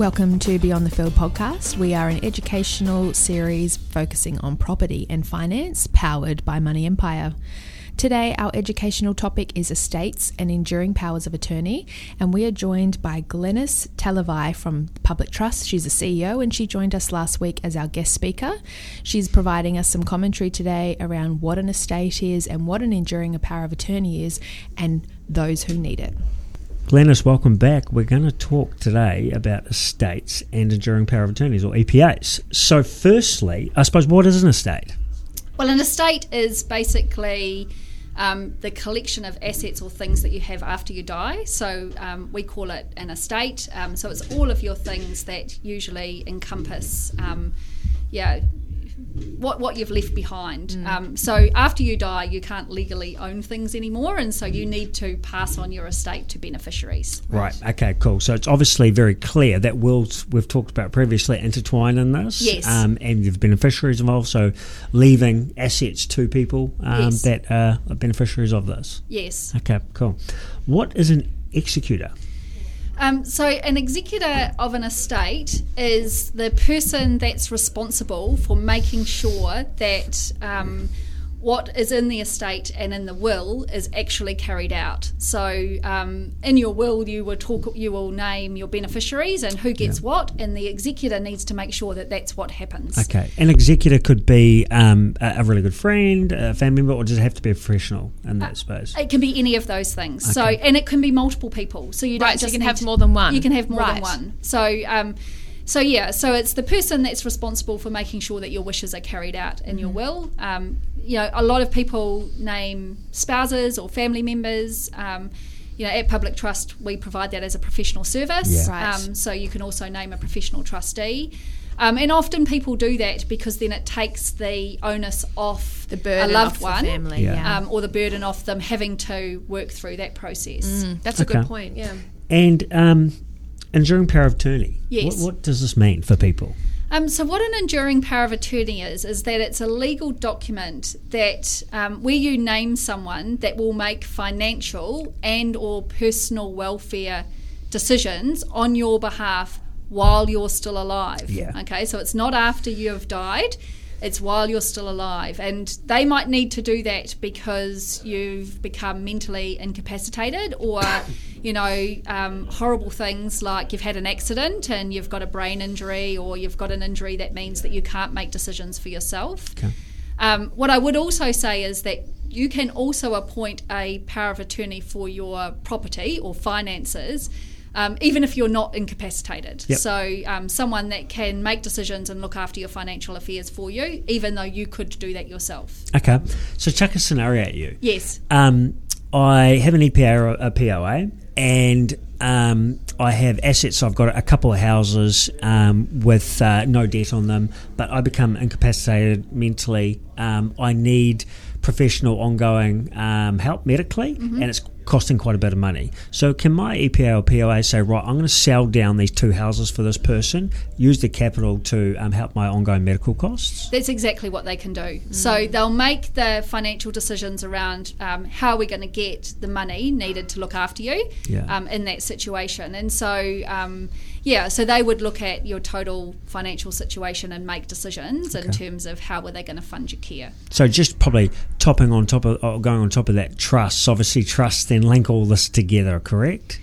Welcome to Beyond the Field podcast. We are an educational series focusing on property and finance, powered by Money Empire. Today, our educational topic is estates and enduring powers of attorney, and we are joined by Glenys Talevai from Public Trust. She's a CEO, and she joined us last week as our guest speaker. She's providing us some commentary today around what an estate is and what an enduring power of attorney is, and those who need it. Glenys, welcome back. We're going to talk today about estates and enduring power of attorneys, or EPAs. So, firstly, I suppose, what is an estate? Well, an estate is basically um, the collection of assets or things that you have after you die. So um, we call it an estate. Um, so it's all of your things that usually encompass, um, yeah, what what you've left behind. Mm. Um, so after you die, you can't legally own things anymore, and so you need to pass on your estate to beneficiaries. Right. Okay. Cool. So it's obviously very clear that wills we've talked about previously intertwine in this. Yes. Um, and the beneficiaries involved. So leaving assets to people um, yes. that are beneficiaries of this. Yes. Okay. Cool. What is an executor? Um, so, an executor of an estate is the person that's responsible for making sure that um, what is in the estate and in the will is actually carried out. So, um, in your will, you will talk, you will name your beneficiaries and who gets yeah. what, and the executor needs to make sure that that's what happens. Okay, an executor could be um, a, a, really good friend, a family member, or does it have to be a professional in that uh, space? It can be any of those things. Okay. So, and it can be multiple people. So you don't right, just so you can have more than one. You can have more right. than one. So. Um, so yeah, so it's the person that's responsible for making sure that your wishes are carried out in mm-hmm. your will. Um, you know, a lot of people name spouses or family members. Um, you know, at Public Trust, we provide that as a professional service. Yeah. Right. Um, so you can also name a professional trustee. Um, and often people do that because then it takes the onus off the burden a loved off one, family, yeah. um, or the burden off them having to work through that process. Mm, that's okay. a good point. Yeah. And um, enduring power of attorney. Yes. What, what does this mean for people? Um, so, what an enduring power of attorney is, is that it's a legal document that um, where you name someone that will make financial and or personal welfare decisions on your behalf while you're still alive. Yeah. Okay, so it's not after you have died it's while you're still alive. And they might need to do that because you've become mentally incapacitated or, you know, um, horrible things like you've had an accident and you've got a brain injury or you've got an injury that means that you can't make decisions for yourself. Okay. Um, what I would also say is that you can also appoint a power of attorney for your property or finances um, even if you're not incapacitated. Yep. So, um, someone that can make decisions and look after your financial affairs for you, even though you could do that yourself. Okay. So, chuck a scenario at you. Yes. Um, I have an EPA or a POA, and um, I have assets. I've got a couple of houses um, with uh, no debt on them, but I become incapacitated mentally. Um, I need professional ongoing um, help medically, mm-hmm. and it's costing quite a bit of money. So, can my EPA or POA say, right, I'm going to sell down these two houses for this person, use the capital to um, help my ongoing medical costs? That's exactly what they can do. Mm. So, they'll make the financial decisions around um, how we're going to get the money needed to look after you yeah. um, in that situation. And so, um, yeah, so they would look at your total financial situation and make decisions okay. in terms of how were they going to fund your care. So just probably topping on top of, or going on top of that, trust, Obviously, trusts then link all this together, correct?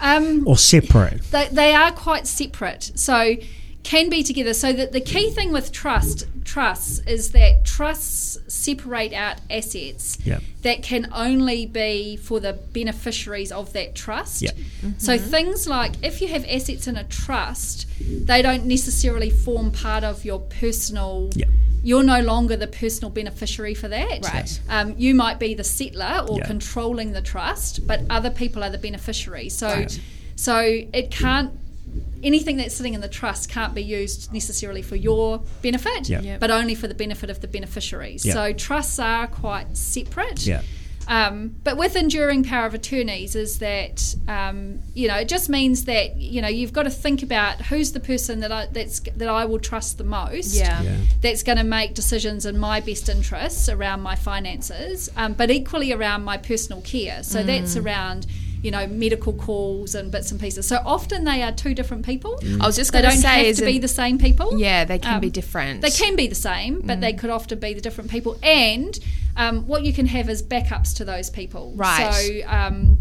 Um, or separate? They, they are quite separate. So can be together. So that the key thing with trust trusts is that trusts separate out assets yep. that can only be for the beneficiaries of that trust. Yep. Mm-hmm. So things like if you have assets in a trust, they don't necessarily form part of your personal. Yep. You're no longer the personal beneficiary for that. Right. Um, you might be the settlor or controlling the trust, but other people are the beneficiary. So, right. so it can't anything that's sitting in the trust can't be used necessarily for your benefit, yep. Yep. but only for the benefit of the beneficiaries. Yep. So trusts are quite separate. Yeah. Um, but with enduring power of attorneys is that um, you know it just means that you know you've got to think about who's the person that I that's that I will trust the most. Yeah. yeah. That's going to make decisions in my best interests around my finances, um, but equally around my personal care. So mm. that's around you know, medical calls and bits and pieces. So often they are two different people. I was just going to say. They don't have to be the same people. yeah, they can be Um, different. They can be the same, but Mm. they could often be the different people. And um, what you can have is backups to those people. Right. So, um,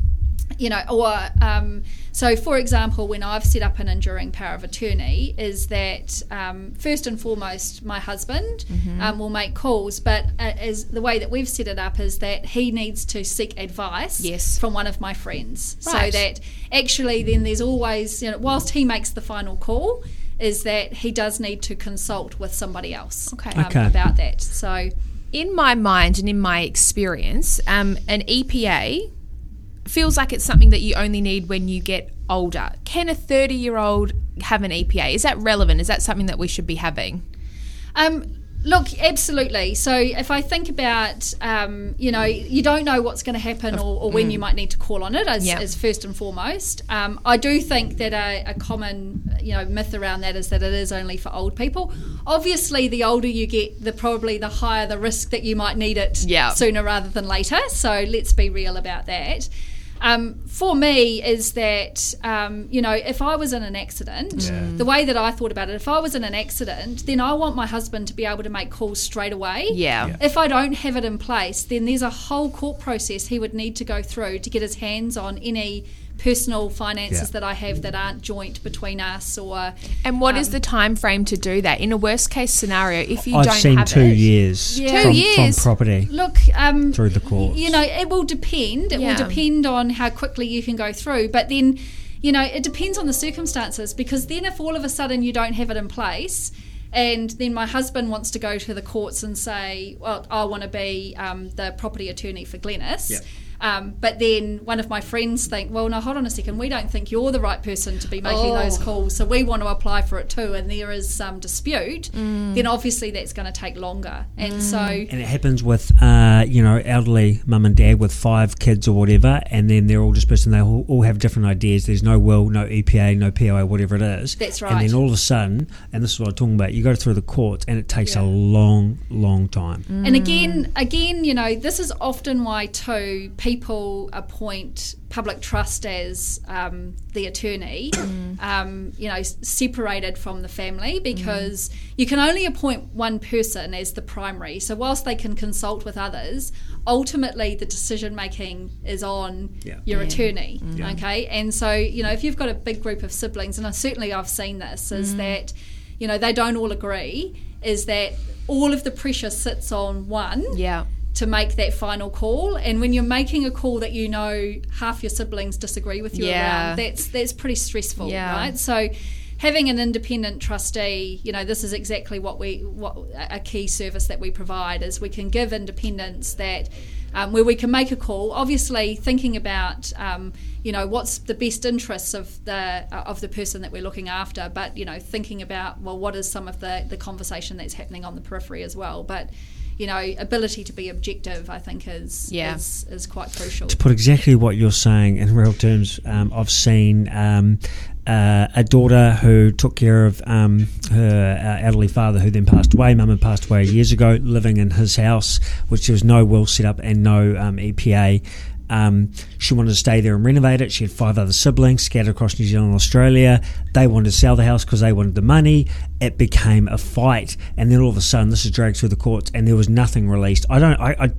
you know, or um, so for example, when I've set up an enduring power of attorney, is that um, first and foremost, my husband Mm-hmm. um, will make calls, but uh, as the way that we've set it up is that he needs to seek advice Yes. from one of my friends, Right. so that actually then there's always, you know, whilst he makes the final call, is that he does need to consult with somebody else Okay. um, Okay. about that. So in my mind and in my experience, um, an EPA feels like it's something that you only need when you get older. Can a 30 year old have an EPA? Is that relevant? Is that something that we should be having? Um, look, absolutely. So if I think about, um, you know, you don't know what's going to happen or, or when you might need to call on it as, Yeah. as first and foremost. Um, I do think that a, a common, you know, myth around that is that it is only for old people. Obviously, the older you get, the probably the higher the risk that you might need it Yeah. sooner rather than later. So let's be real about that. Um, for me, is that um, you know, if I was in an accident, the way that I thought about it, if I was in an accident, then I want my husband to be able to make calls straight away. Yeah. Yeah. If I don't have it in place, then there's a whole court process he would need to go through to get his hands on any personal finances Yeah. that I have that aren't joint between us or And what is Um, the time frame to do that? In a worst case scenario, if you I've don't seen have two it, years Yeah. from, Two years? from property Look, um, through the courts. You know, it will depend. It Yeah. will depend on how quickly you can go through. But then, you know, it depends on the circumstances because then if all of a sudden you don't have it in place, and then my husband wants to go to the courts and say, well, I want to be um, the property attorney for Glenys. Yep. Um, but then one of my friends think, well, no, hold on a second. We don't think you're the right person to be making Oh. those calls, so we want to apply for it too. And there is some dispute. Then obviously that's going to take longer. And so and it happens with uh, you know elderly mum and dad with five kids or whatever, and then they're all dispersed and they all, all have different ideas. There's no will, no EPA, no POA, whatever it is. That's right. And then all of a sudden, and this is what I'm talking about, you go through the courts, and it takes Yeah. a long, long time. And again, again, you know, this is often why too people appoint public trust as um, the attorney, um, you know, separated from the family because you can only appoint one person as the primary. So whilst they can consult with others, ultimately the decision making is on Yeah. your Yeah. attorney. Yeah. Okay, and so you know, if you've got a big group of siblings, and I, certainly I've seen this, is that you know they don't all agree. Is that all of the pressure sits on one Yeah. To make that final call. And when you're making a call that you know half your siblings disagree with you Yeah. around, that's that's pretty stressful, Yeah. right? So having an independent trustee, you know, this is exactly what we what a key service that we provide is we can give independence that um, where we can make a call. Obviously, thinking about um, you know what's the best interests of the of the person that we're looking after, but you know thinking about well what is some of the the conversation that's happening on the periphery as well, but. You know, ability to be objective, I think, is Yeah. is, is quite crucial. To put exactly what you're saying in real terms, um, I've seen um, uh, a daughter who took care of um, her uh, elderly father, who then passed away. Mum had passed away years ago, living in his house, which there was no will set up and no um, EPA. Um, she wanted to stay there and renovate it. She had five other siblings scattered across New Zealand and Australia. They wanted to sell the house because they wanted the money. It became a fight, and then all of a sudden, this is dragged through the courts, and there was nothing released. I don't. I, I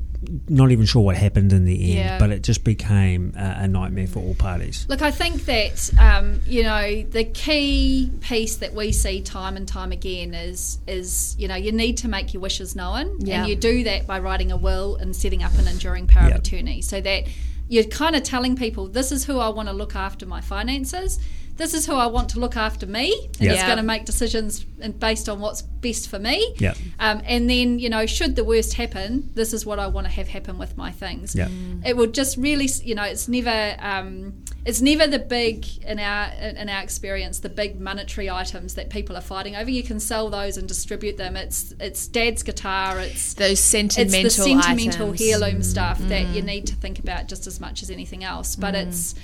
not even sure what happened in the end, Yeah. but it just became a, a nightmare for all parties. Look, I think that um, you know the key piece that we see time and time again is is you know you need to make your wishes known, Yeah. and you do that by writing a will and setting up an enduring power Yep. of attorney, so that you're kind of telling people this is who I want to look after my finances. This is who I want to look after me, and Yep. it's going to make decisions based on what's best for me. Yep. Um, and then, you know, should the worst happen, this is what I want to have happen with my things. Yep. It would just really, you know, it's never, um, it's never the big in our in our experience, the big monetary items that people are fighting over. You can sell those and distribute them. It's it's dad's guitar. It's Those sentimental it's the sentimental items. heirloom stuff that Mm. you need to think about just as much as anything else. But it's y- y-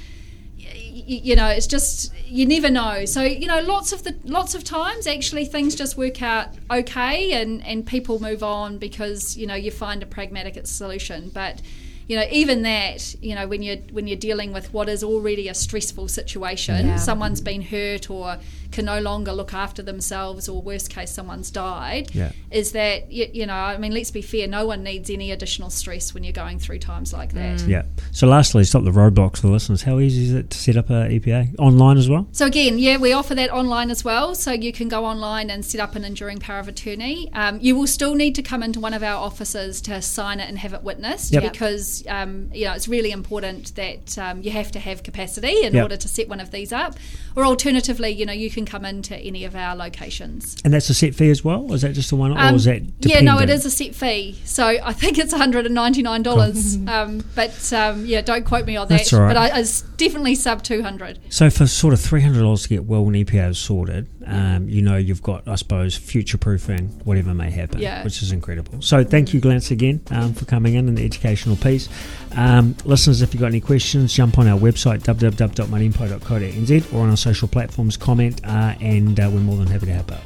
you know it's just you never know so you know lots of the lots of times actually things just work out okay and and people move on because you know you find a pragmatic solution but you know, even that, you know, when you're when you're dealing with what is already a stressful situation, Yeah. someone's been hurt or can no longer look after themselves, or worst case, someone's died. Yeah. Is that you, you know? I mean, let's be fair. No one needs any additional stress when you're going through times like that. Yeah. So, lastly, stop the roadblocks for the listeners. How easy is it to set up a EPA online as well? So again, yeah, we offer that online as well. So you can go online and set up an enduring power of attorney. Um, you will still need to come into one of our offices to sign it and have it witnessed Yep. because um, you know it's really important that um, you have to have capacity in Yep. order to set one of these up. Or alternatively, you know, you can come into any of our locations. And that's a set fee as well? Or is that just the one? or Um, is that yeah, no, it is a set fee. So I think it's one hundred and ninety nine dollars. um, but um, yeah, don't quote me on that. That's all right. But I, it's definitely sub two hundred. So for sort of three hundred dollars to get well and EPA sorted, um, you know you've got, I suppose, future proofing whatever may happen, Yeah. which is incredible. So thank you, Glenys, again um, for coming in and the educational piece. Um, listeners, if you've got any questions, jump on our website www.moneyempire.co.nz or on our social platforms, comment, uh, and uh, we're more than happy to help out.